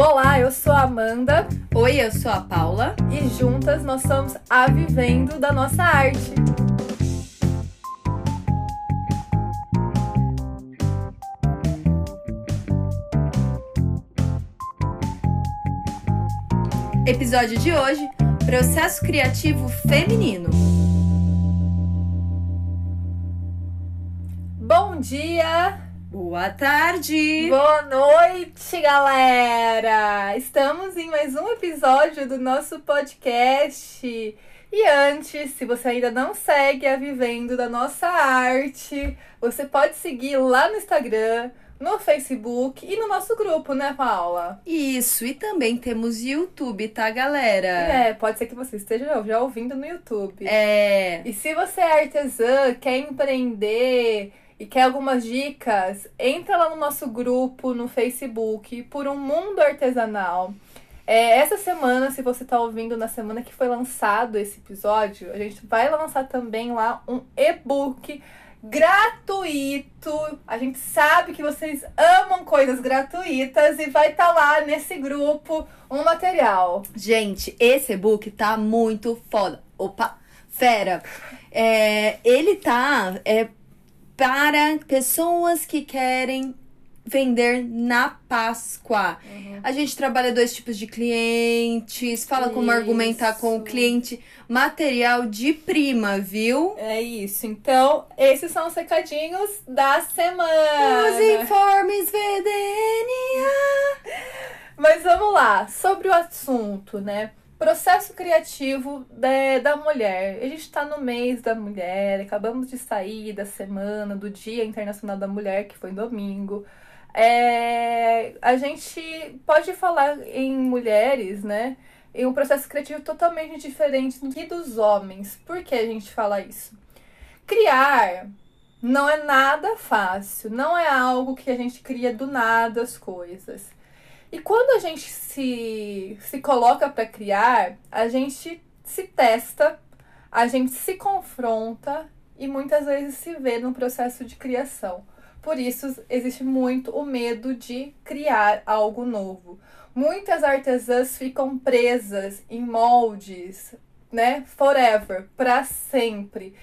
Olá, eu sou a Amanda Oi, eu sou a Paula. e juntas nós somos a Vivendo da Nossa Arte. Episódio de hoje: Processo Criativo Feminino. Bom dia, Boa tarde! boa noite, galera! Estamos em mais um episódio do nosso podcast. E antes, se você ainda não segue a Vivendo da Nossa Arte, você pode seguir lá no Instagram, no Facebook e no nosso grupo, né, Paula? Isso, e também temos YouTube, tá, galera? É, pode ser que você esteja já ouvindo no YouTube. É. E se você é artesã, quer empreender e quer algumas dicas, entra lá no nosso grupo no Facebook por um mundo artesanal. É, essa semana, se você está ouvindo na semana que foi lançado esse episódio, a gente vai lançar também lá um e-book gratuito. A gente sabe que vocês amam coisas gratuitas e vai estar lá nesse grupo um material. Gente, esse e-book tá muito foda. Opa, fera! É, ele tá é, para pessoas que querem vender na Páscoa. A gente trabalha dois tipos de clientes, fala como Isso. argumentar com o cliente, material de prima, viu? É isso. Então, esses são os recadinhos da semana. Os informes VDNA. Mas vamos lá, sobre o assunto, né? Processo criativo da, da mulher. A gente tá no mês da mulher, acabamos de sair da semana do Dia Internacional da Mulher, que foi domingo. É, a gente pode falar em mulheres, né? Em um processo criativo totalmente diferente do que dos homens. Por que a gente fala isso? Criar não é nada fácil, não é algo que a gente cria do nada as coisas. E quando a gente se, se coloca para criar, a gente se testa, a gente se confronta e muitas vezes se vê num processo de criação. Por isso existe muito o medo de criar algo novo. Muitas artesãs ficam presas em moldes, né, forever, para sempre.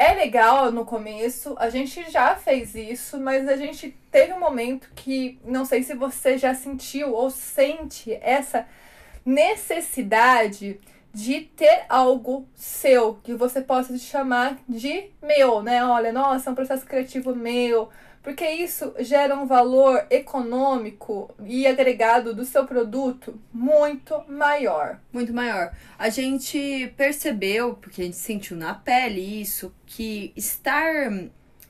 É legal no começo, a gente já fez isso, mas a gente teve um momento que não sei se você já sentiu ou sente essa necessidade de ter algo seu que você possa chamar de meu, né? Olha, nossa, é um processo criativo meu, porque isso gera um valor econômico e agregado do seu produto muito maior. Muito maior. A gente percebeu, porque a gente sentiu na pele isso, que estar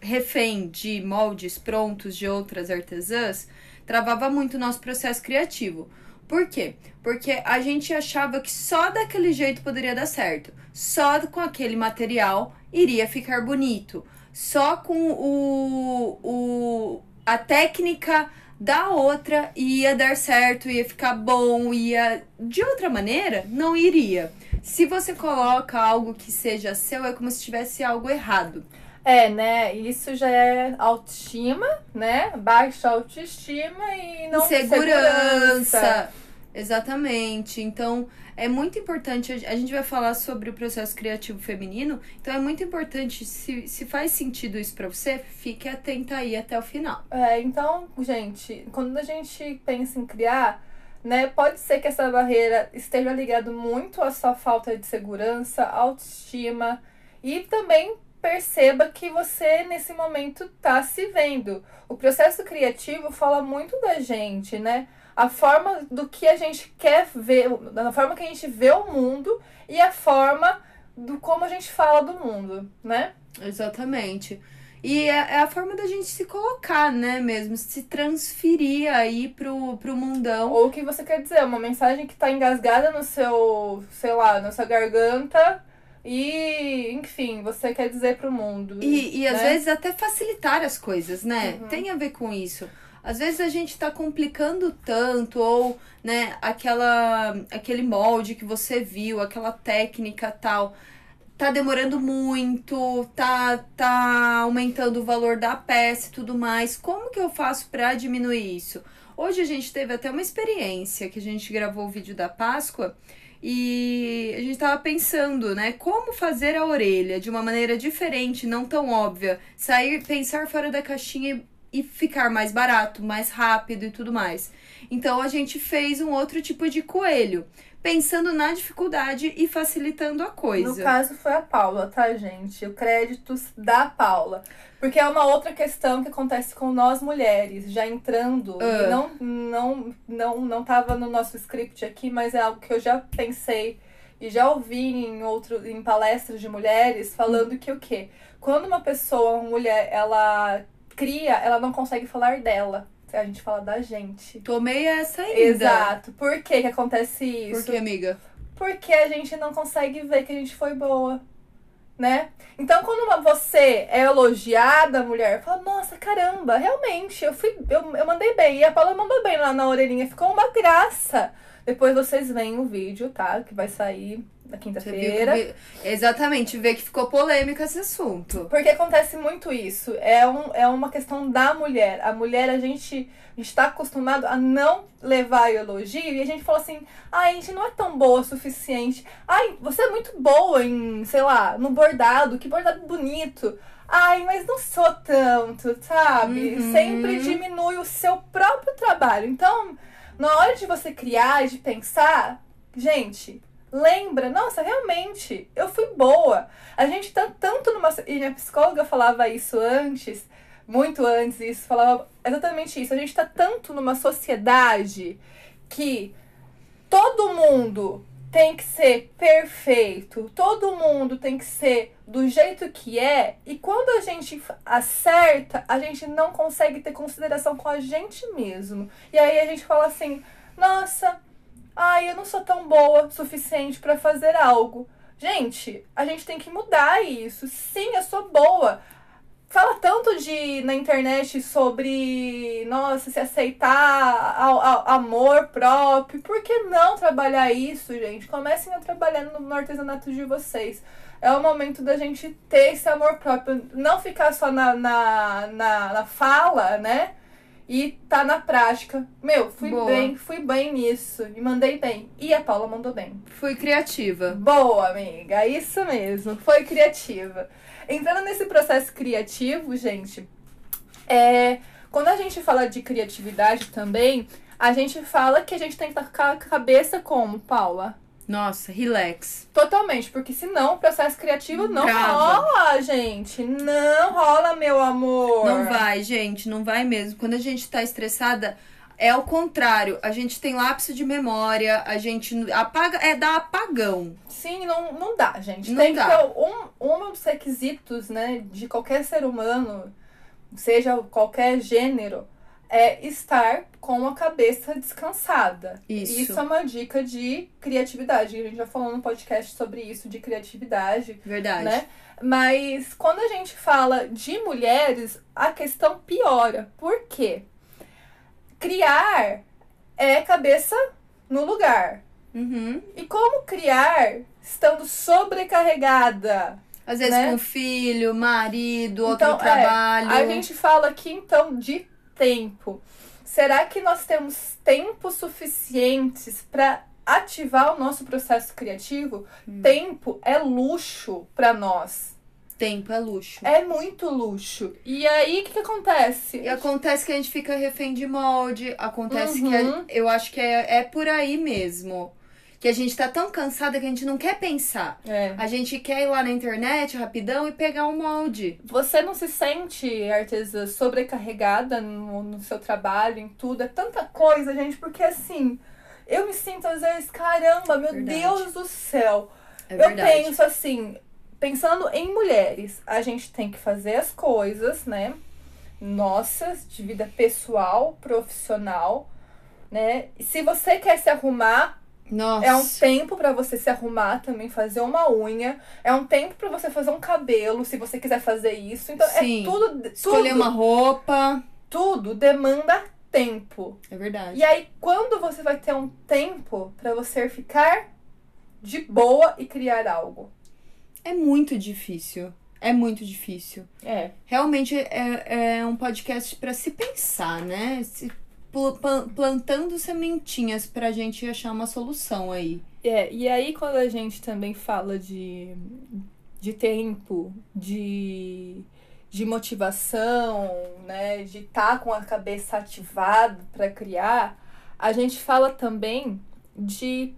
refém de moldes prontos de outras artesãs travava muito o nosso processo criativo. Por quê? Porque a gente achava que só daquele jeito poderia dar certo. Só com aquele material iria ficar bonito. Só com o, o a técnica da outra ia dar certo, ia ficar bom, ia de outra maneira não iria. Se você coloca algo que seja seu, é como se tivesse algo errado. É, né? Isso já é autoestima, né? Baixa autoestima e não Segurança. Exatamente. Então, é muito importante. A gente vai falar sobre o processo criativo feminino. Então, é muito importante. Se, se faz sentido isso pra você, fique atenta aí até o final. É, então, gente, quando a gente pensa em criar, né, pode ser que essa barreira esteja ligada muito à sua falta de segurança, autoestima e também perceba que você nesse momento tá se vendo. O processo criativo fala muito da gente, né? A forma do que a gente quer ver, da forma que a gente vê o mundo e a forma do como a gente fala do mundo, né? Exatamente. E é, é a forma da gente se colocar, né, mesmo? Se transferir aí pro, pro mundão. Ou o que você quer dizer, uma mensagem que tá engasgada no seu, sei lá, na sua garganta e, enfim, você quer dizer pro mundo. E, e às né? vezes até facilitar as coisas, né? Uhum. Tem a ver com isso. Às vezes a gente tá complicando tanto, ou, né, aquela, aquele molde que você viu, aquela técnica tal, tá demorando muito, tá, tá aumentando o valor da peça e tudo mais. Como que eu faço pra diminuir isso? Hoje a gente teve até uma experiência que a gente gravou o vídeo da Páscoa e a gente tava pensando, né, como fazer a orelha de uma maneira diferente, não tão óbvia, sair, pensar fora da caixinha e ficar mais barato, mais rápido e tudo mais. Então a gente fez um outro tipo de coelho, pensando na dificuldade e facilitando a coisa. No caso foi a Paula, tá, gente? O créditos da Paula. Porque é uma outra questão que acontece com nós mulheres, já entrando, e Ah. não, não, não, não tava no nosso script aqui, mas é algo que eu já pensei e já ouvi em outro, em palestras de mulheres falando que o quê? Quando uma pessoa, uma mulher, ela cria, ela não consegue falar dela. A gente fala da gente. Tomei essa ainda. Exato. Por que que acontece isso? Por que, amiga? Porque a gente não consegue ver que a gente foi boa, né? Então, quando uma- você é elogiada, mulher, fala, nossa, caramba, realmente, eu fui, eu, eu mandei bem. E a Paula mandou bem lá na orelhinha, ficou uma graça. Depois vocês veem o vídeo, tá? Que vai sair viu quinta-feira. Exatamente, vê que ficou polêmico esse assunto. Porque acontece muito isso. É, um, é uma questão da mulher. A mulher, a gente está acostumado a não levar elogio e a gente fala assim: ai, a gente não é tão boa o suficiente. Ai, você é muito boa em, sei lá, no bordado, que bordado bonito. Ai, mas não sou tanto, sabe? Uhum. Sempre diminui o seu próprio trabalho. Então, na hora de você criar, de pensar, gente, lembra, nossa, realmente, eu fui boa. A gente tá tanto numa. E minha psicóloga falava isso antes, muito antes, isso, falava exatamente isso. A gente tá tanto numa sociedade que todo mundo tem que ser perfeito, todo mundo tem que ser do jeito que é, e quando a gente acerta, a gente não consegue ter consideração com a gente mesmo. E aí a gente fala assim: nossa, ai, eu não sou tão boa o suficiente pra fazer algo. Gente, a gente tem que mudar isso. Sim, eu sou boa. Fala tanto de na internet sobre, nossa, se aceitar, a- a- amor próprio. Por que não trabalhar isso, gente? Comecem a trabalhar no artesanato de vocês. É o momento da gente ter esse amor próprio. Não ficar só na, na, na, na fala, né? E tá na prática. Meu, fui Boa. bem, fui bem nisso. E mandei bem. E a Paula mandou bem. Fui criativa. Boa, amiga. Isso mesmo. Foi criativa. Entrando nesse processo criativo, gente, é, quando a gente fala de criatividade também, a gente fala que a gente tem que estar com a cabeça como, Paula? Nossa, relax. Totalmente, porque senão o processo criativo não rola, gente. Não rola, meu amor. Não vai, gente, não vai mesmo. Quando a gente tá estressada, é o contrário. A gente tem lapso de memória, a gente apaga, é dar apagão. Sim, não, não dá, gente. Não Tem dá. que ter um, um dos requisitos, né, de qualquer ser humano, seja qualquer gênero, é estar com a cabeça descansada. Isso. é uma dica de criatividade. A gente já falou no podcast sobre isso, de criatividade, Verdade. né? Mas quando a gente fala de mulheres, a questão piora. Por quê? Criar é cabeça no lugar. Uhum. E como criar estando sobrecarregada? Às vezes Né? com filho, marido, outro Então, é, trabalho. A gente fala aqui então de tempo. Será que nós temos tempo suficientes para ativar o nosso processo criativo? Hum. Tempo é luxo para nós. Tempo é luxo. É muito luxo. E aí o que, que acontece? E acontece que a gente fica refém de molde, acontece que Uhum. a- eu acho que é, é por aí mesmo. Que a gente tá tão cansada que a gente não quer pensar. É. A gente quer ir lá na internet rapidão e pegar um molde. Você não se sente, artesã, sobrecarregada no, no seu trabalho, em tudo? É tanta coisa, gente, porque assim, eu me sinto às vezes, caramba, meu Verdade. Deus do céu. É eu verdade. penso assim, pensando em mulheres, a gente tem que fazer as coisas, né? Nossas, de vida pessoal, profissional, né? E se você quer se arrumar, Nossa. é um tempo pra você se arrumar também, fazer uma unha. É um tempo pra você fazer um cabelo, se você quiser fazer isso. Então, Sim. é tudo, Escolher tudo, uma roupa. tudo demanda tempo. É verdade. E aí, quando você vai ter um tempo pra você ficar de boa e criar algo? É muito difícil. É muito difícil. É. Realmente é, é um podcast pra se pensar, né? Se plantando sementinhas pra gente achar uma solução aí. É, e aí quando a gente também fala de, de tempo, de, de motivação, né, de estar tá com a cabeça ativada para criar, a gente fala também de,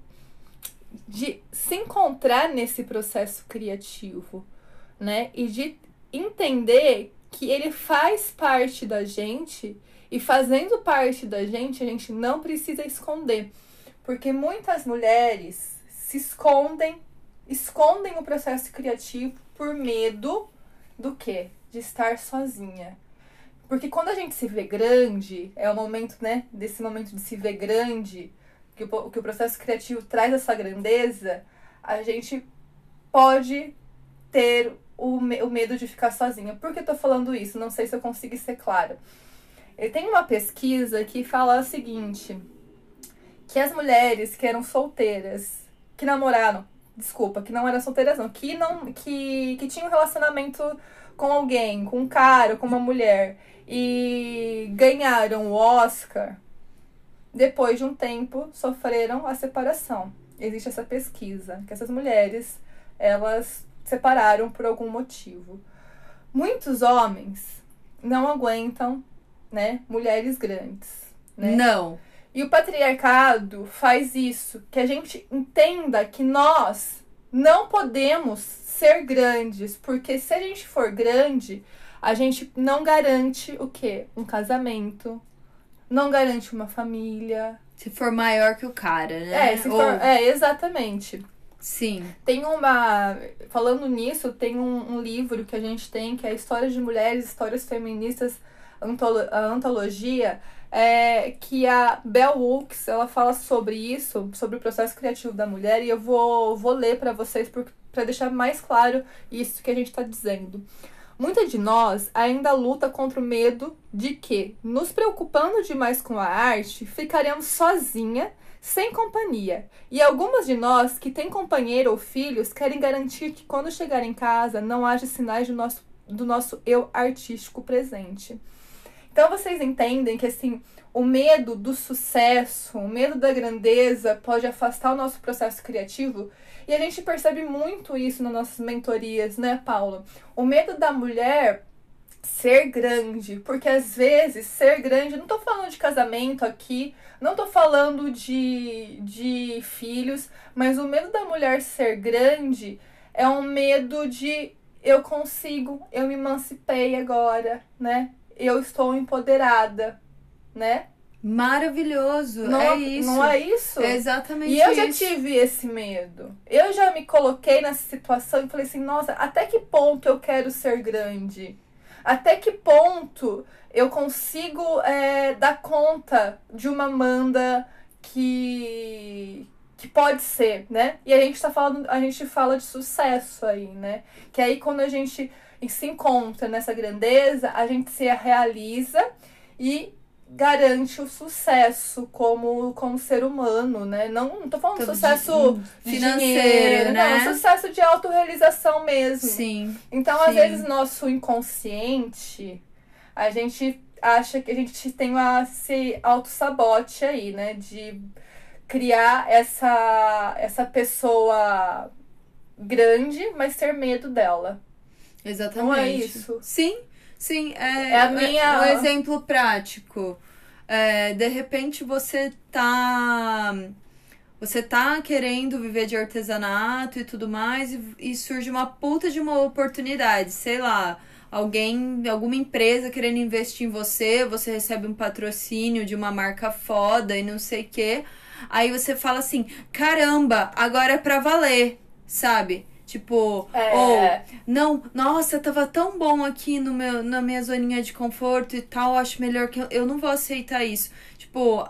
de se encontrar nesse processo criativo, né, e de entender que ele faz parte da gente e fazendo parte da gente, a gente não precisa esconder. Porque muitas mulheres se escondem, escondem o processo criativo por medo do quê? De estar sozinha. Porque quando a gente se vê grande, é o momento, né, desse momento de se ver grande, que o, que o processo criativo traz essa grandeza, a gente pode ter o, o medo de ficar sozinha. Por que eu tô falando isso? Não sei se eu consigo ser clara. Ele tem uma pesquisa que fala o seguinte: que as mulheres que eram solteiras, que namoraram, desculpa, que não eram solteiras não, que não que, que tinham um relacionamento com alguém, com um cara, com uma mulher e ganharam o Oscar, depois de um tempo sofreram a separação. Existe essa pesquisa que essas mulheres elas separaram por algum motivo. Muitos homens não aguentam, né, mulheres grandes, né? Não. E o patriarcado faz isso, que a gente entenda que nós não podemos ser grandes, porque se a gente for grande, a gente não garante o quê? Um casamento, não garante uma família. Se for maior que o cara, né? É, se for, Ou... é exatamente. Sim. Tem uma. Falando nisso, tem um, um, livro que a gente tem, que é Histórias de Mulheres, Histórias Feministas, a antologia é, que a Bell Hooks ela fala sobre isso, sobre o processo criativo da mulher, e eu vou, vou ler para vocês para deixar mais claro isso que a gente está dizendo. Muita de nós ainda luta contra o medo de que, nos preocupando demais com a arte, ficaremos sozinha, sem companhia. E algumas de nós que têm companheiro ou filhos querem garantir que quando chegar em casa não haja sinais do nosso, do nosso eu artístico presente. Então vocês entendem que assim, o medo do sucesso, o medo da grandeza pode afastar o nosso processo criativo. E a gente percebe muito isso nas nossas mentorias, né, Paula? O medo da mulher ser grande, porque às vezes ser grande, não tô falando de casamento aqui, não tô falando de, de filhos, mas o medo da mulher ser grande é um medo de eu consigo, eu me emancipei agora, né? Eu estou empoderada, né? Maravilhoso, não, é isso. Não é isso? É exatamente isso. E eu isso. já tive esse medo. Eu já me coloquei nessa situação e falei assim, nossa, até que ponto eu quero ser grande? Até que ponto eu consigo é, dar conta de uma Amanda que que pode ser, né? E a gente tá falando, a gente fala de sucesso aí, né? Que aí quando a gente se encontra nessa grandeza, a gente se realiza e garante o sucesso como, como ser humano, né? Não, não tô falando Todo sucesso de, financeiro, dinheiro, né? Não, sucesso de autorrealização mesmo. Sim. Então, sim. às vezes, nosso inconsciente, a gente acha que a gente tem uma, esse auto-sabote aí, né? De criar essa, essa pessoa grande, mas ter medo dela. Exatamente. Não é isso? Sim, sim. É, é a minha... um exemplo prático. É, de repente você tá. Você tá querendo viver de artesanato e tudo mais, e, e surge uma puta de uma oportunidade, sei lá alguém, alguma empresa querendo investir em você, você recebe um patrocínio de uma marca foda e não sei o quê. Aí você fala assim: caramba, agora é pra valer, sabe? Tipo, é. ou não, nossa, tava tão bom aqui no meu, na minha zoninha de conforto e tal, acho melhor que eu, eu não vou aceitar isso. Tipo,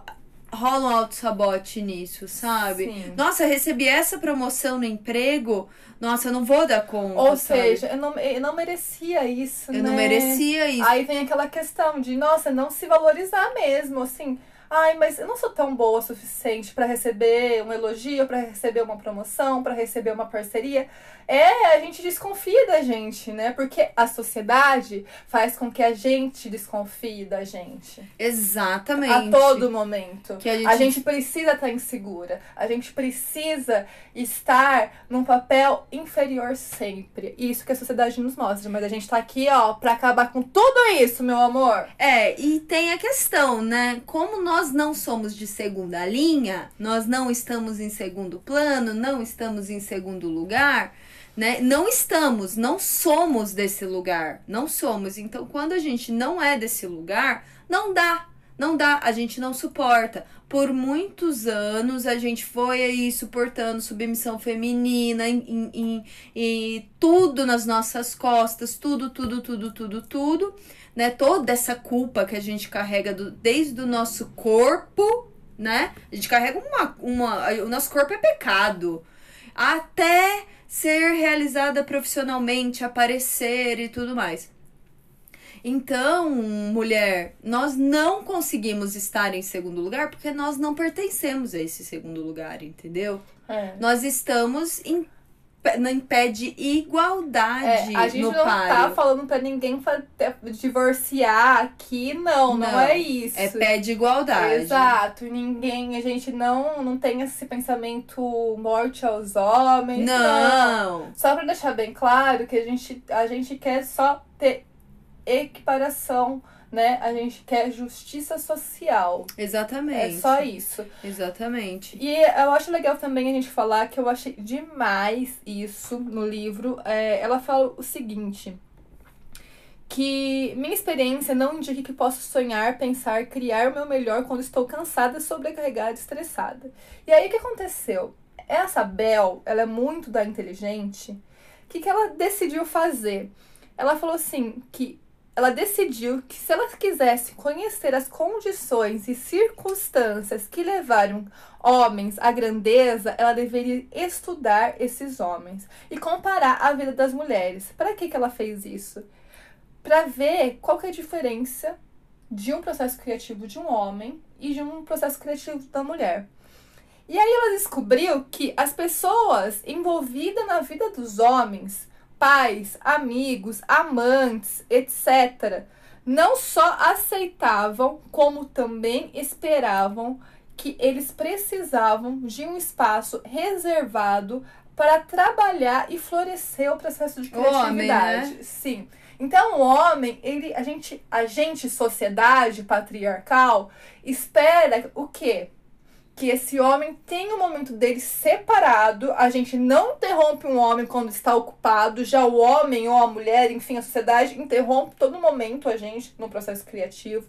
rola um auto-sabote nisso, sabe? Sim. Nossa, recebi essa promoção no emprego, nossa, eu não vou dar conta. Ou sabe? seja, eu não, eu não merecia isso, eu né? não merecia isso. Aí vem aquela questão de, nossa, não se valorizar mesmo, assim Ai, mas eu não sou tão boa o suficiente para receber um elogio, para receber uma promoção, para receber uma parceria. É, a gente desconfia da gente, né? Porque a sociedade faz com que a gente desconfie da gente. Exatamente. A todo momento. Que a gente- a gente precisa estar insegura. A gente precisa estar num papel inferior sempre. Isso que a sociedade nos mostra. Mas a gente tá aqui, ó, pra acabar com tudo isso, meu amor. É, e tem a questão, né? Como nós não somos de segunda linha, nós não estamos em segundo plano, não estamos em segundo lugar, né? Não estamos, não somos desse lugar, não somos. Então, quando a gente não é desse lugar, não dá, não dá, a gente não suporta. Por muitos anos a gente foi aí suportando submissão feminina em, em, em- em tudo nas nossas costas, tudo, tudo, tudo, tudo, tudo né? Toda essa culpa que a gente carrega do- desde o nosso corpo, né? A gente carrega uma, uma. O nosso corpo é pecado. Até ser realizada profissionalmente, aparecer e tudo mais. Então, mulher, nós não conseguimos estar em segundo lugar porque nós não pertencemos a esse segundo lugar, entendeu? É. Nós estamos em, pé- em pé de igualdade É, a gente no não páreo. tá falando pra ninguém divorciar aqui, não, não, Não, é isso. É pé de igualdade. Exato, ninguém, a gente não, não tem esse pensamento morte aos homens. Não. Só pra deixar bem claro que a gente, a gente quer só ter equiparação, né? A gente quer justiça social. Exatamente. É só isso. Exatamente. E eu acho legal também a gente falar que eu achei demais isso no livro. É, ela fala o seguinte. Que minha experiência não indica que posso sonhar, pensar, criar o meu melhor quando estou cansada, sobrecarregada, estressada. E aí o que aconteceu? Essa Bel, ela é muito da inteligente. O que, que ela decidiu fazer? Ela falou assim que ela decidiu que se ela quisesse conhecer as condições e circunstâncias que levaram homens à grandeza, ela deveria estudar esses homens e comparar a vida das mulheres. Para que, que ela fez isso? Para ver qual que é a diferença de um processo criativo de um homem e de um processo criativo da mulher. E aí ela descobriu que as pessoas envolvidas na vida dos homens, pais, amigos, amantes, etc., não só aceitavam, como também esperavam que eles precisavam de um espaço reservado para trabalhar e florescer o processo de O homem, criatividade. né? Sim. Então o homem, ele, a gente, a gente, sociedade patriarcal, espera o quê? Que esse homem tenha o momento dele separado. A gente não interrompe um homem quando está ocupado. Já o homem ou a mulher, enfim, a sociedade interrompe todo momento a gente no processo criativo.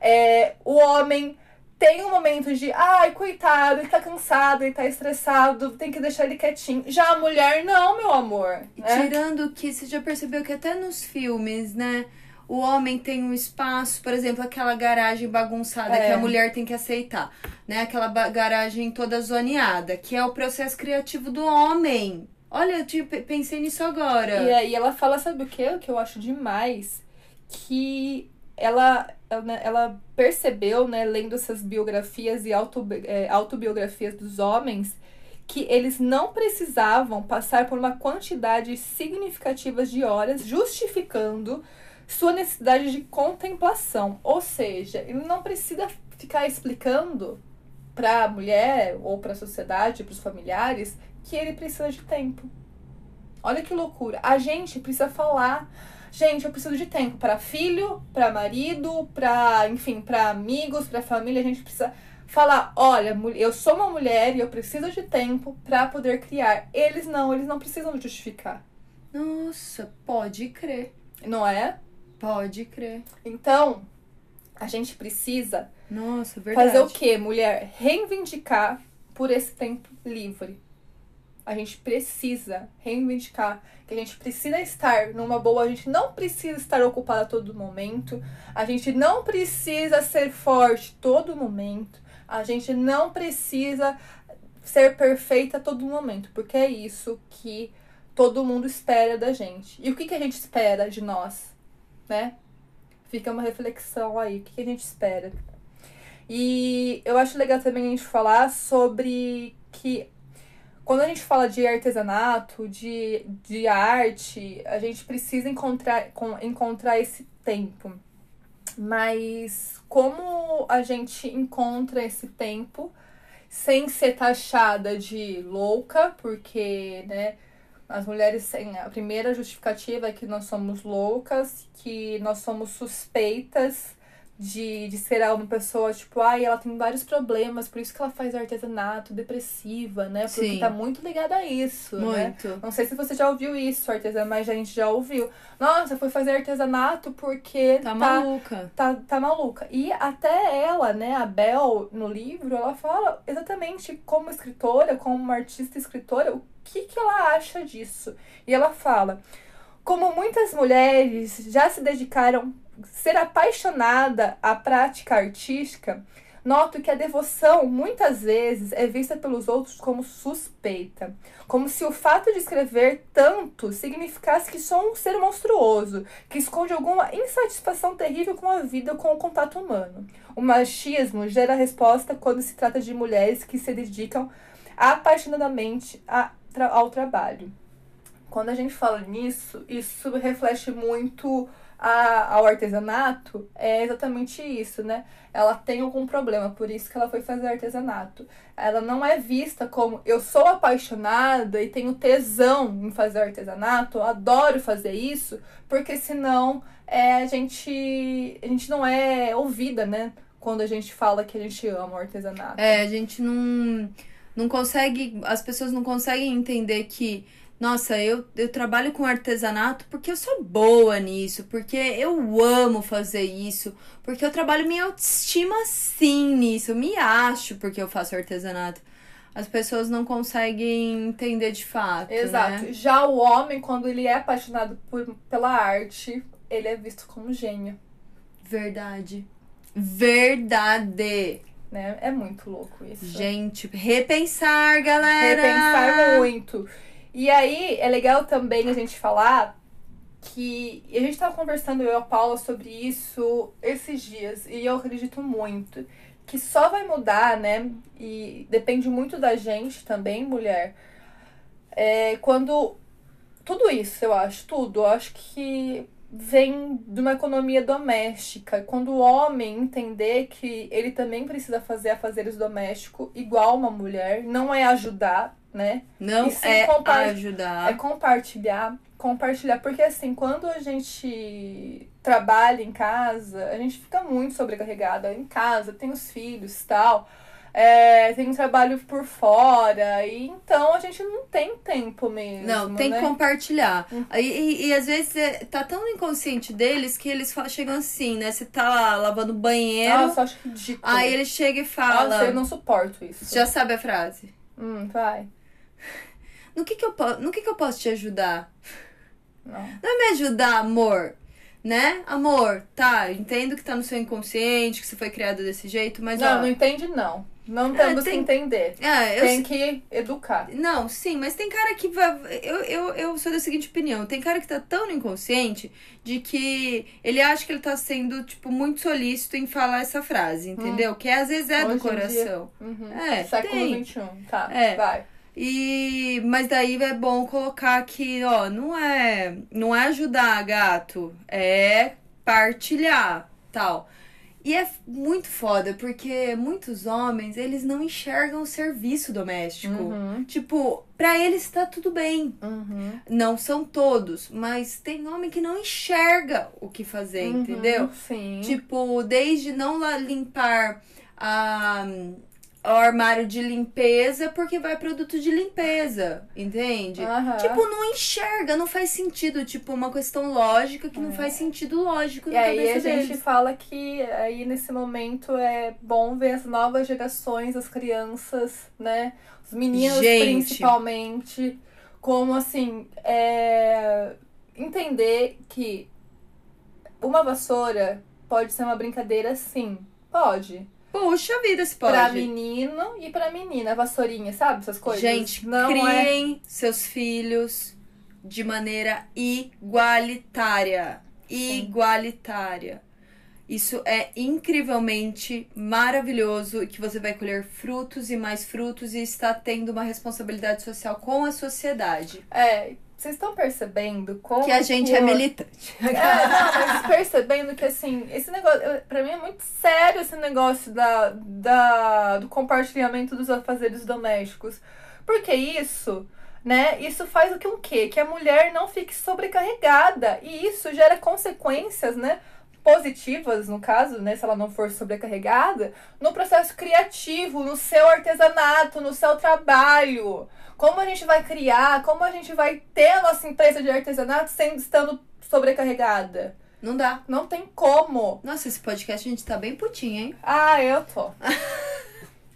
É, o homem tem um momento de, ai, coitado, ele tá cansado, ele tá estressado, tem que deixar ele quietinho. Já a mulher, não, meu amor. E né? tirando que você já percebeu que até nos filmes, né? O homem tem um espaço, por exemplo, aquela garagem bagunçada É. que a mulher tem que aceitar, né? Aquela garagem toda zoneada, que é o processo criativo do homem. Olha, eu pe- pensei nisso agora. E aí ela fala, sabe o que? O que eu acho demais? Que ela, ela, né, ela percebeu, né, lendo essas biografias e autobi- é, autobiografias dos homens, que eles não precisavam passar por uma quantidade significativa de horas justificando sua necessidade de contemplação. Ou seja, ele não precisa ficar explicando para a mulher ou para a sociedade, para os familiares, que ele precisa de tempo. Olha que loucura. A gente precisa falar. Gente, eu preciso de tempo para filho, para marido, para, enfim, para amigos, para família. A gente precisa falar, olha, eu sou uma mulher e eu preciso de tempo para poder criar. Eles não, eles não precisam justificar, Nossa, pode crer. não é? Pode crer. Então, a gente precisa Nossa, verdade. fazer o que, mulher? Reivindicar por esse tempo livre. A gente precisa reivindicar que a gente precisa estar numa boa, a gente não precisa estar ocupada a todo momento, a gente não precisa ser forte todo momento, a gente não precisa ser perfeita a todo momento, porque é isso que todo mundo espera da gente. E o que, que a gente espera de nós, né? Fica uma reflexão aí, o que, a gente espera? E eu acho legal também a gente falar sobre que quando a gente fala de artesanato, de, de arte, a gente precisa encontrar, encontrar esse tempo. Mas como a gente encontra esse tempo sem ser taxada de louca, porque, né, as mulheres a primeira justificativa é que nós somos loucas, que nós somos suspeitas de, de ser uma pessoa, tipo, ai, ela tem vários problemas, por isso que ela faz artesanato, depressiva, né? Porque Sim. tá muito ligada a isso, né? muito. né? Não sei se você já ouviu isso, artesanato, mas a gente já ouviu. Nossa, foi fazer artesanato porque tá, tá maluca. Tá, tá maluca. E até ela, né, a Bel, no livro, ela fala exatamente como escritora, como uma artista escritora, o que, que ela acha disso. E ela fala. Como muitas mulheres já se dedicaram ser apaixonada à prática artística, noto que a devoção muitas vezes é vista pelos outros como suspeita, como se o fato de escrever tanto significasse que sou um ser monstruoso, que esconde alguma insatisfação terrível com a vida com o contato humano. O machismo gera resposta quando se trata de mulheres que se dedicam apaixonadamente a, ao trabalho. Quando a gente fala nisso, isso reflete muito a, ao artesanato é exatamente isso, né? Ela tem algum problema, por isso que ela foi fazer artesanato. Ela não é vista como eu sou apaixonada e tenho tesão em fazer artesanato, adoro fazer isso, porque senão é, a, gente, a gente não é ouvida, né? Quando a gente fala que a gente ama o artesanato. É, a gente não, não consegue, as pessoas não conseguem entender que nossa, eu, eu trabalho com artesanato porque eu sou boa nisso, porque eu amo fazer isso, porque eu trabalho minha autoestima sim nisso, eu me acho porque eu faço artesanato. As pessoas não conseguem entender de fato. Exato. Né? Já o homem, quando ele é apaixonado por, pela arte, ele é visto como gênio. Verdade. Verdade. Né? É muito louco isso. Gente, repensar, galera! Repensar muito. E aí é legal também a gente falar que a gente estava conversando eu e a Paula sobre isso esses dias e eu acredito muito que só vai mudar, né? E depende muito da gente também, mulher. É, quando tudo isso, eu acho, tudo, eu acho que vem de uma economia doméstica. Quando o homem entender que ele também precisa fazer afazeres domésticos igual uma mulher, não é ajudar, né? Não é ajudar. É compartilhar. Compartilhar. Porque assim, quando a gente trabalha em casa, a gente fica muito sobrecarregada em casa, tem os filhos e tal. É, tem um trabalho por fora, e então a gente não tem tempo mesmo. Não, tem né? que compartilhar. Uhum. E, e, e, às vezes é, tá tão inconsciente deles que eles falam, chegam assim, né? Você tá lá lavando banheiro. Nossa, acho ridículo. Aí ele chega e fala. Nossa, eu não suporto isso. Já sabe a frase? Hum, vai. No que que eu, no que que eu posso te ajudar? Não. Não é me ajudar, amor. Né? Amor, tá, entendo que tá no seu inconsciente, que você foi criado desse jeito, mas. Não, ó, não entende, não. Não é, temos tem... que entender. É. Tem que educar. Não, sim, mas tem cara que vai. Eu, eu, eu sou da seguinte opinião: tem cara que tá tão no inconsciente de que ele acha que ele tá sendo, tipo, muito solícito em falar essa frase, entendeu? Hum. Que às vezes é Hoje do coração. Uhum. É, Século tem. XXI. Tá, é. vai. E mas daí é bom colocar que, ó, não é, não é ajudar gato, é partilhar, tal. E é muito foda, porque muitos homens, eles não enxergam o serviço doméstico. Uhum. Tipo, pra eles tá tudo bem. Uhum. Não são todos, mas tem homem que não enxerga o que fazer, uhum, entendeu? Sim. Tipo, desde não limpar a o armário de limpeza porque vai produto de limpeza, entende? Uhum. Tipo, não enxerga, não faz sentido. Tipo, uma questão lógica que não é. faz sentido lógico e na aí cabeça a deles. gente fala que aí nesse momento é bom ver as novas gerações, as crianças, né? Os meninos gente. principalmente, como assim, é... entender que uma vassoura pode ser uma brincadeira sim, pode. Puxa vida, se pode. Pra menino e pra menina, vassourinha, sabe? Essas coisas. Gente, não criem é... seus filhos de maneira igualitária. Sim. Igualitária. Isso é incrivelmente maravilhoso e que você vai colher frutos e mais frutos e está tendo uma responsabilidade social com a sociedade. É, vocês estão percebendo como. Que a gente é militante. É, não, mas percebendo que assim, esse negócio, pra mim é muito sério esse negócio da, da, do compartilhamento dos afazeres domésticos. Porque isso, né, isso faz o que um quê? Que a mulher não fique sobrecarregada. E isso gera consequências, né? Positivas, no caso, né? Se ela não for sobrecarregada, no processo criativo, no seu artesanato, no seu trabalho. Como a gente vai criar, como a gente vai ter a nossa empresa de artesanato sendo estando sobrecarregada? Não dá. Não tem como. Nossa, esse podcast a gente tá bem putinho, hein? Ah, eu tô.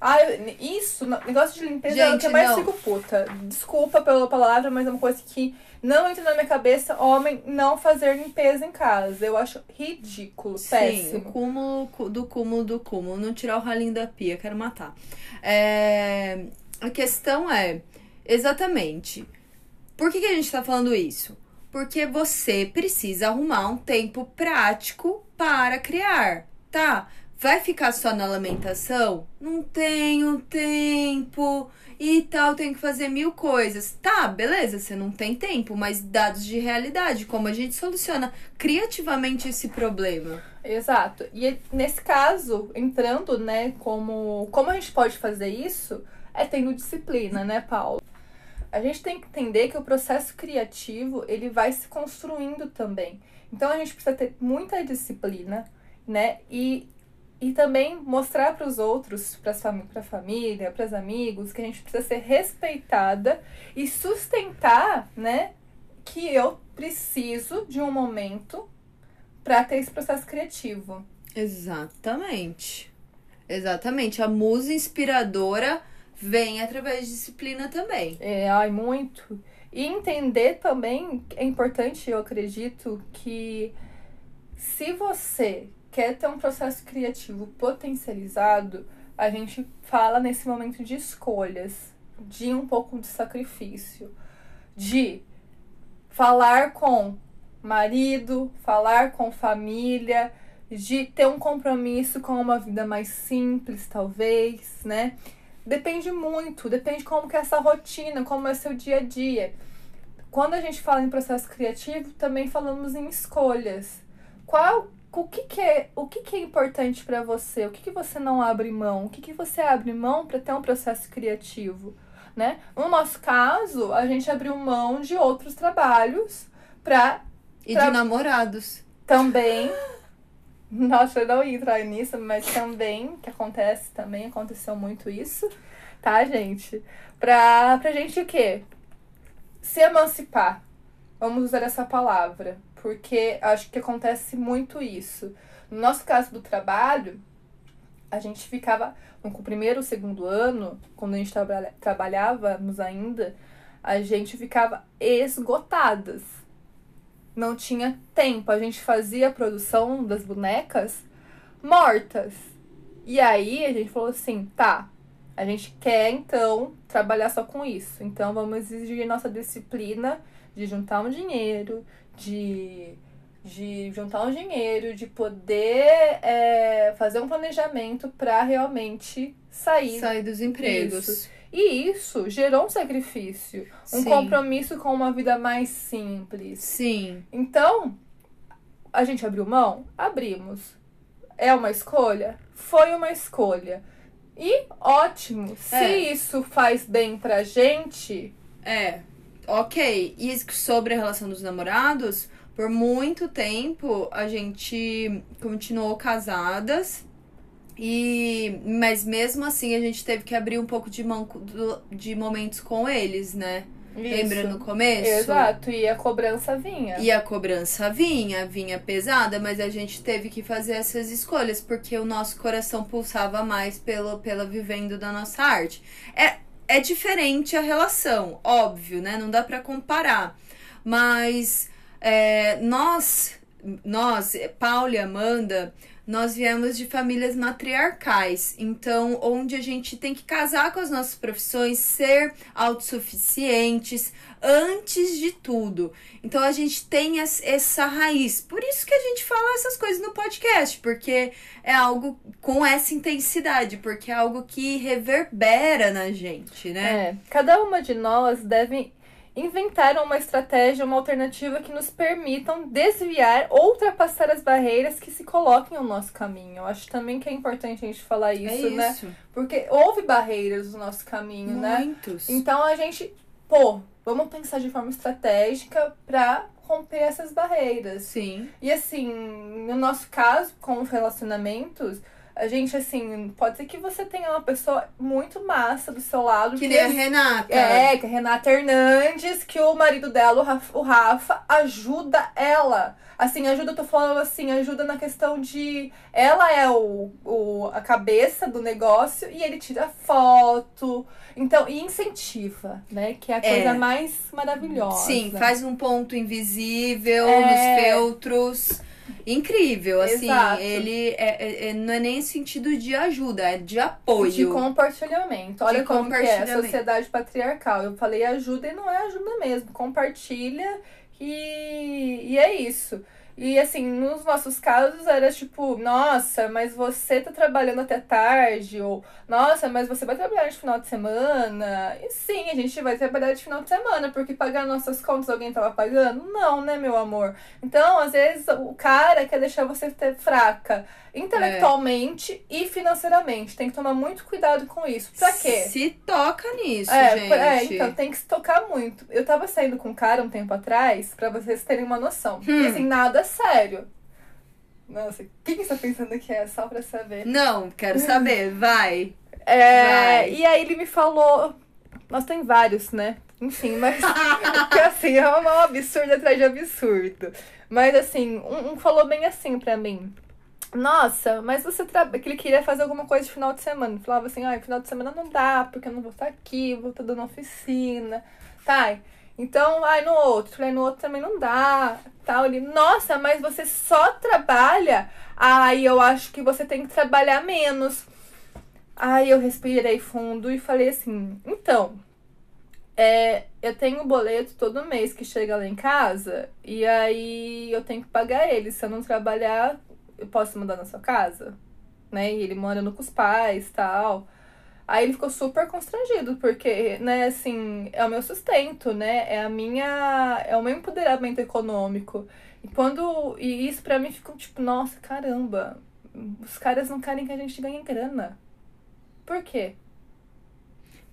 Ah, isso, negócio de limpeza é o que Gente, eu mais não. fico puta. Desculpa pela palavra, mas é uma coisa que não entra na minha cabeça homem não fazer limpeza em casa. Eu acho ridículo, Sim, o péssimo. cúmulo cu- do cúmulo do cúmulo. Não tirar o ralinho da pia, quero matar. É, A questão é, exatamente, por que, que a gente tá falando isso? Porque você precisa arrumar um tempo prático para criar, tá? Vai ficar só na lamentação? Não tenho tempo e tal, tenho que fazer mil coisas. Tá, beleza, você não tem tempo, mas dados de realidade, como a gente soluciona criativamente esse problema. Exato. E nesse caso, entrando, né, como, como a gente pode fazer isso, é tendo disciplina, né, Paulo? A gente tem que entender que o processo criativo, ele vai se construindo também. Então a gente precisa ter muita disciplina, né? E, e também mostrar para os outros, para fami a família, para os amigos, que a gente precisa ser respeitada e sustentar, né, que eu preciso de um momento para ter esse processo criativo. Exatamente. Exatamente. A musa inspiradora vem através de disciplina também. É, ai, muito. E entender também é importante, eu acredito, que se você quer ter um processo criativo potencializado, a gente fala nesse momento de escolhas, de um pouco de sacrifício, de falar com marido, falar com família, de ter um compromisso com uma vida mais simples, talvez, né? Depende muito, depende como que é essa rotina, como é seu dia a dia. Quando a gente fala em processo criativo, também falamos em escolhas. Qual o que, que é, o que, que é importante para você? O que, que você não abre mão? O que, que você abre mão para ter um processo criativo, né? No nosso caso, a gente abriu mão de outros trabalhos para E Pra- de namorados. também. Nossa, eu não ia entrar nisso, mas também, que acontece também, aconteceu muito isso, tá, gente? Pra, pra gente o quê? Se emancipar. Vamos usar essa palavra. Porque acho que acontece muito isso. No nosso caso do trabalho, a gente ficava no primeiro, segundo ano, quando a gente trabalha, trabalhávamos ainda, a gente ficava esgotadas não tinha tempo. A gente fazia a produção das bonecas mortas. E aí a gente falou assim: tá, a gente quer então trabalhar só com isso. Então vamos exigir nossa disciplina de juntar um dinheiro, de, de juntar um dinheiro, de poder é, fazer um planejamento para realmente sair. Sair dos empregos. Isso. E isso gerou um sacrifício, um Sim. compromisso com uma vida mais simples. Sim. Então, a gente abriu mão? Abrimos. É uma escolha? Foi uma escolha. E ótimo. Se É. isso faz bem pra gente, É, ok. E sobre a relação dos namorados, por muito tempo a gente continuou casadas. E, mas mesmo assim a gente teve que abrir um pouco de mão do- de momentos com eles, né? Lembra isso. no começo? Exato, e a cobrança vinha. E a cobrança vinha, vinha pesada, mas a gente teve que fazer essas escolhas porque o nosso coração pulsava mais pelo, pela vivendo da nossa arte. É, é diferente a relação, óbvio, né? Não dá pra comparar. Mas é, nós, nós, Paulo e Amanda, nós viemos de famílias matriarcais, então onde a gente tem que casar com as nossas profissões, ser autossuficientes antes de tudo. Então a gente tem essa raiz. Por isso que a gente fala essas coisas no podcast, porque é algo com essa intensidade, porque é algo que reverbera na gente, né? É, cada uma de nós deve inventaram uma estratégia, uma alternativa que nos permitam desviar ou ultrapassar as barreiras que se coloquem ao nosso caminho. Eu acho também que é importante a gente falar isso, é né? isso. Porque houve barreiras no nosso caminho, né? Muitos. Então a gente, pô, vamos pensar de forma estratégica para romper essas barreiras. Sim. E assim, no nosso caso, com os relacionamentos, a gente, assim, pode ser que você tenha uma pessoa muito massa do seu lado. Que nem a Renata. É, que a Renata Hernandes, que o marido dela, o Rafa, o Rafa, ajuda ela. Assim, ajuda, eu tô falando assim, ajuda na questão de. Ela é o, o, a cabeça do negócio e ele tira foto. Então, e incentiva, né? Que é a coisa É. mais maravilhosa. Sim, faz um ponto invisível É. nos feltros. Incrível, assim, Exato. ele é, é- é- não é nem sentido de ajuda, é de apoio. De compartilhamento. Olha De como que é a sociedade patriarcal. Eu falei ajuda e não é ajuda mesmo. Compartilha e, e é isso. E assim, nos nossos casos era tipo, nossa, mas você tá trabalhando até tarde, ou nossa, mas você vai trabalhar de final de semana. E sim, a gente vai trabalhar de final de semana, porque pagar nossas contas alguém tava pagando? Não, né, meu amor? Então, às vezes, o cara quer deixar você ter fraca intelectualmente e financeiramente. Tem que tomar muito cuidado com isso. Pra quê? Se toca nisso, É, gente. é, então tem que se tocar muito. Eu tava saindo com um cara um tempo atrás, pra vocês terem uma noção. Hum. E assim, nada sério. Nossa, o que, que você tá pensando que é? Só pra saber. Não, quero saber, vai. É, Vai. e aí ele me falou. Nós tem vários, né? Enfim, mas. porque assim, é um absurdo atrás de absurdo. Mas assim, um, um falou bem assim pra mim. Nossa, mas você trabalha. Que ele queria fazer alguma coisa de final de semana. Falava assim, ah, final de semana não dá, porque eu não vou estar aqui, vou estar dando oficina. Tá. Então, ai, no outro. Falei, no outro também não dá. Tal. Ele, nossa, mas você só trabalha? Ai, eu acho que você tem que trabalhar menos. Aí eu respirei fundo e falei assim: então, é, eu tenho um boleto todo mês que chega lá em casa e aí eu tenho que pagar ele. Se eu não trabalhar, eu posso mandar na sua casa? Né? E ele morando com os pais tal. Aí ele ficou super constrangido, porque, né, assim, é o meu sustento, né? É a minha. É o meu empoderamento econômico. E quando. E isso pra mim ficou tipo, nossa, caramba. Os caras não querem que a gente ganhe grana. Por quê?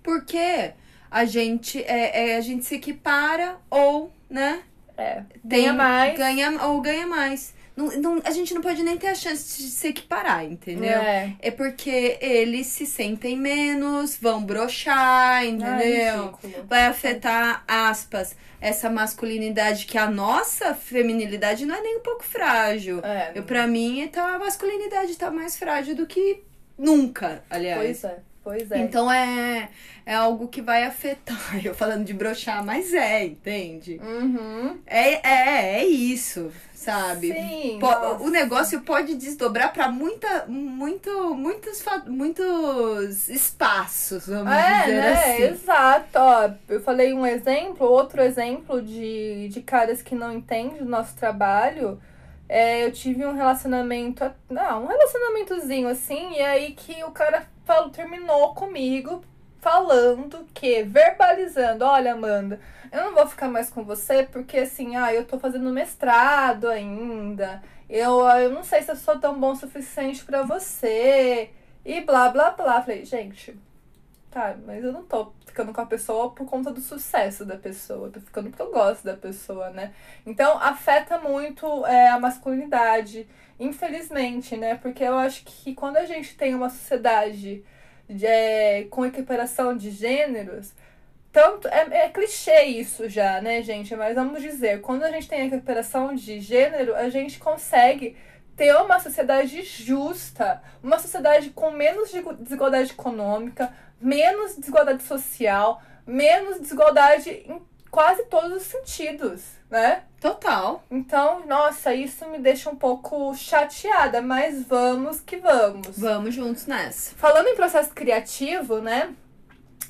Porque a gente, é, é, a gente se equipara ou, né? É, tem- ganha mais. Ganha, ou ganha mais. Não, não- a gente não pode nem ter a chance de se equiparar, entendeu? É. É porque eles se sentem menos, vão broxar, Ai, entendeu? ridículo. Vai afetar, aspas, essa masculinidade que a nossa feminilidade não é nem um pouco frágil. É. Eu, pra mim, tá, a masculinidade tá mais frágil do que nunca, aliás. Pois é, pois é. Então é, é algo que vai afetar. Eu falando de broxar, mas é, entende? Uhum. É, é, é isso, sabe? Sim. Po- nossa. o negócio pode desdobrar pra muita, muito, muitos, muitos espaços, vamos É, dizer né? assim. Exato. Ó, eu falei um exemplo, outro exemplo de, de caras que não entendem o nosso trabalho. É, eu tive um relacionamento. Não, um relacionamentozinho assim, e aí que o cara falou, terminou comigo falando que, verbalizando, olha, Amanda, eu não vou ficar mais com você porque assim, ah, eu tô fazendo mestrado ainda. Eu, eu não sei se eu sou tão bom o suficiente pra você. E blá blá blá. Falei, gente, Tá, mas eu não tô ficando com a pessoa por conta do sucesso da pessoa. Tô ficando porque eu gosto da pessoa, né? Então, afeta muito é, a masculinidade, infelizmente, né? Porque eu acho que quando a gente tem uma sociedade de, é, com equiparação de gêneros, tanto. É, é clichê isso já, né, gente? Mas vamos dizer, quando a gente tem equiparação de gênero, a gente consegue ter uma sociedade justa, uma sociedade com menos desigualdade econômica, menos desigualdade social, menos desigualdade em quase todos os sentidos, né? Total. Então, nossa, isso me deixa um pouco chateada, mas vamos que vamos. Vamos juntos nessa. Falando em processo criativo, né?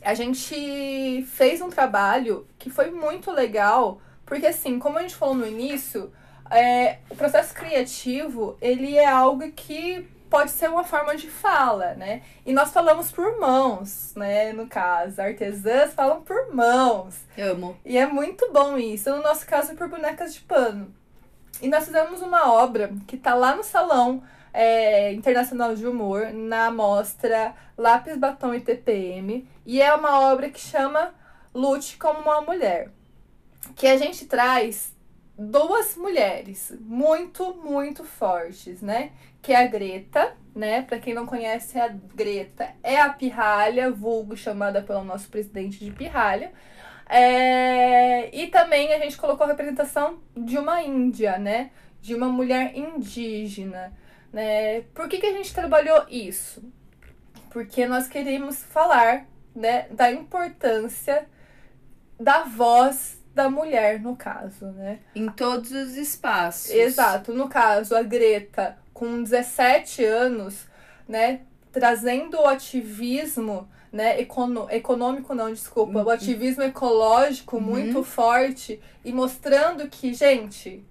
A gente fez um trabalho que foi muito legal, porque assim, como a gente falou no início, é, o processo criativo, ele é algo que pode ser uma forma de fala, né? E nós falamos por mãos, né? No caso, artesãs falam por mãos. Amo. E é muito bom isso. No nosso caso, por bonecas de pano. E nós fizemos uma obra que tá lá no Salão é, Internacional de Humor, na mostra Lápis, Batom e TPM. E é uma obra que chama Lute como uma Mulher. Que a gente traz duas mulheres muito, muito fortes, né? Que é a Greta, né? Para quem não conhece, a Greta é a pirralha, vulgo chamada pelo nosso presidente de pirralha. É... E também a gente colocou a representação de uma índia, né? De uma mulher indígena. Né? Por que, que a gente trabalhou isso? Porque nós queremos falar né, da importância da voz da mulher, no caso, né? Em todos os espaços. Exato. No caso, a Greta, com 17 anos, né, trazendo o ativismo, né, econo econômico não, desculpa, uhum. o ativismo ecológico uhum. muito forte e mostrando que, gente,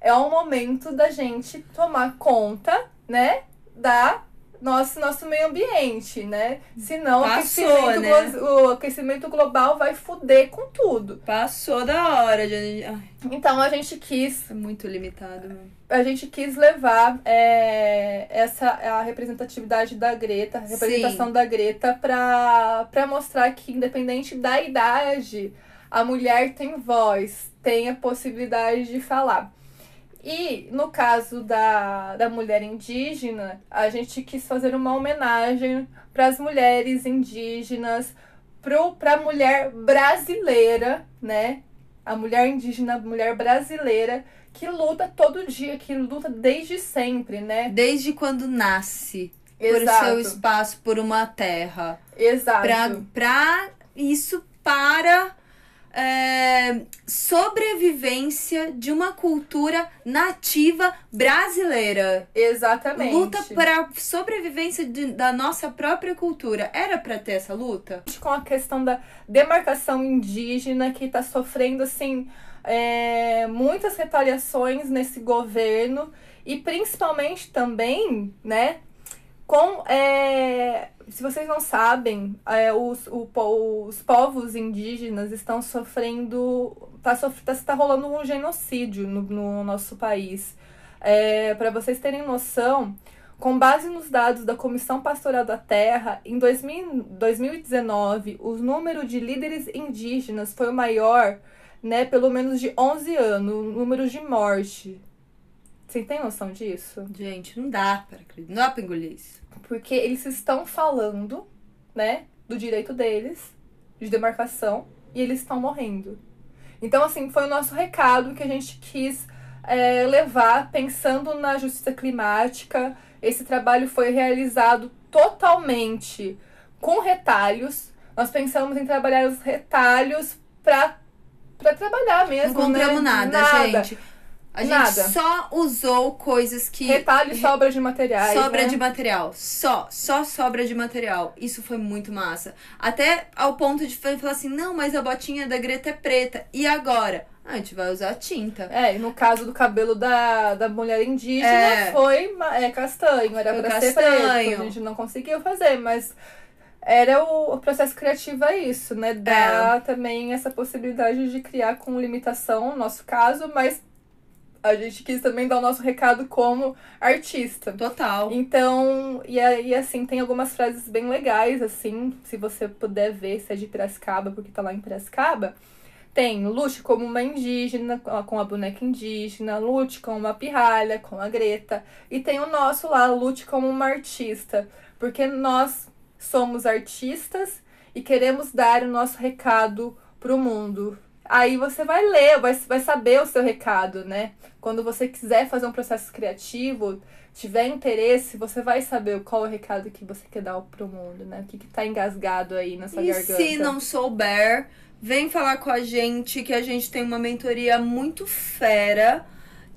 é o momento da gente tomar conta, né, da nosso, nosso meio ambiente, né? Senão Passou, o, aquecimento né? o aquecimento global vai foder com tudo. Passou da hora de. Ai. Então a gente quis. É muito limitado. A gente quis levar é, essa a representatividade da Greta, a representação Sim. da Greta, para mostrar que, independente da idade, a mulher tem voz, tem a possibilidade de falar. E no caso da, da mulher indígena, a gente quis fazer uma homenagem para as mulheres indígenas, para a mulher brasileira, né? A mulher indígena, a mulher brasileira, que luta todo dia, que luta desde sempre, né? Desde quando nasce. Exato. Por seu espaço, por uma terra. Exato. Para isso para é, sobrevivência de uma cultura nativa brasileira. Exatamente. Luta para sobrevivência de, da nossa própria cultura. Era para ter essa luta? Com a questão da demarcação indígena que está sofrendo assim é, muitas retaliações nesse governo e principalmente também, né, com é, se vocês não sabem, é, os, o, os povos indígenas estão sofrendo. Tá, sof, tá, tá rolando um genocídio no, no nosso país. É, Para vocês terem noção, com base nos dados da Comissão Pastoral da Terra, em 2000, 2019, o número de líderes indígenas foi o maior, né, pelo menos de 11 anos, o número de morte. Você tem noção disso? Gente, não dá para acreditar. Não dá pra engolir isso. Porque eles estão falando, né, do direito deles, de demarcação, e eles estão morrendo. Então, assim, foi o nosso recado que a gente quis é, levar pensando na justiça climática. Esse trabalho foi realizado totalmente com retalhos. Nós pensamos em trabalhar os retalhos para trabalhar mesmo. Não compramos né? nada, nada, gente. A gente Nada. só usou coisas que. Retalho e sobra de materiais. Sobra né? de material. Só. Só sobra de material. Isso foi muito massa. Até ao ponto de falar assim: não, mas a botinha da Greta é preta. E agora? Ah, a gente vai usar tinta. É, e no caso do cabelo da, da mulher indígena é. foi é, castanho. Era foi pra castanho. ser preto. A gente não conseguiu fazer, mas era o, o, processo criativo é isso, né? Dá é. também essa possibilidade de criar com limitação, no nosso caso, mas a gente quis também dar o nosso recado como artista. Total. Então, e aí, assim, tem algumas frases bem legais, assim, se você puder ver, se é de Piracicaba, porque tá lá em Piracicaba. Tem lute como uma indígena, com a boneca indígena, lute como uma pirralha, com a Greta. E tem o nosso lá, lute como uma artista. Porque nós somos artistas e queremos dar o nosso recado pro mundo. Aí você vai ler, vai, vai saber o seu recado, né? Quando você quiser fazer um processo criativo, tiver interesse, você vai saber qual é o recado que você quer dar pro mundo, né? O que, que tá engasgado aí na sua e garganta. Se não souber, vem falar com a gente que a gente tem uma mentoria muito fera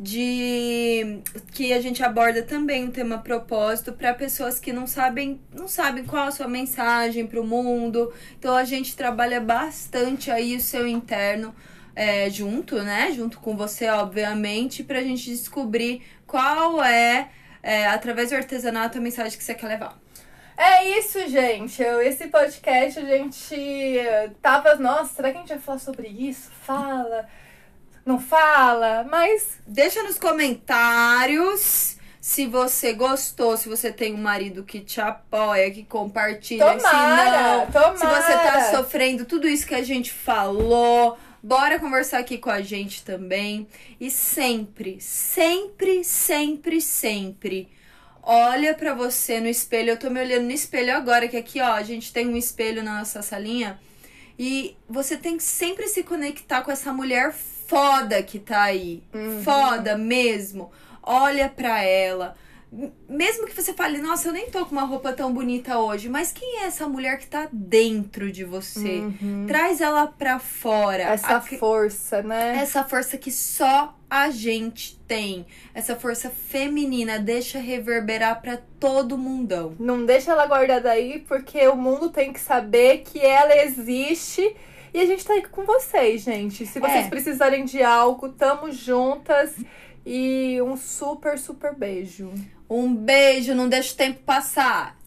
de que a gente aborda também um tema propósito para pessoas que não sabem não sabem qual a sua mensagem para o mundo então a gente trabalha bastante aí o seu interno é, junto né junto com você obviamente para a gente descobrir qual é, é através do artesanato a mensagem que você quer levar é isso, gente. Esse podcast a gente tava. Nossa, será que a gente vai falar sobre isso? Fala não fala, mas deixa nos comentários se você gostou, se você tem um marido que te apoia, que compartilha, tomara, se não, tomara. se você tá sofrendo tudo isso que a gente falou, bora conversar aqui com a gente também. E sempre, sempre, sempre, sempre olha para você no espelho. Eu tô me olhando no espelho agora, que aqui, ó, a gente tem um espelho na nossa salinha. E você tem que sempre se conectar com essa mulher foda que tá aí. Uhum. Foda mesmo. Olha pra ela. Mesmo que você fale, nossa, eu nem tô com uma roupa tão bonita hoje, mas quem é essa mulher que tá dentro de você? Uhum. Traz ela pra fora. Essa a... força, né? Essa força que só a gente tem. Essa força feminina deixa reverberar para todo mundão. Não deixa ela guardada aí, porque o mundo tem que saber que ela existe e a gente tá aí com vocês, gente. Se vocês é. precisarem de algo, tamo juntas. E um super, super beijo. Um beijo, não deixa o tempo passar.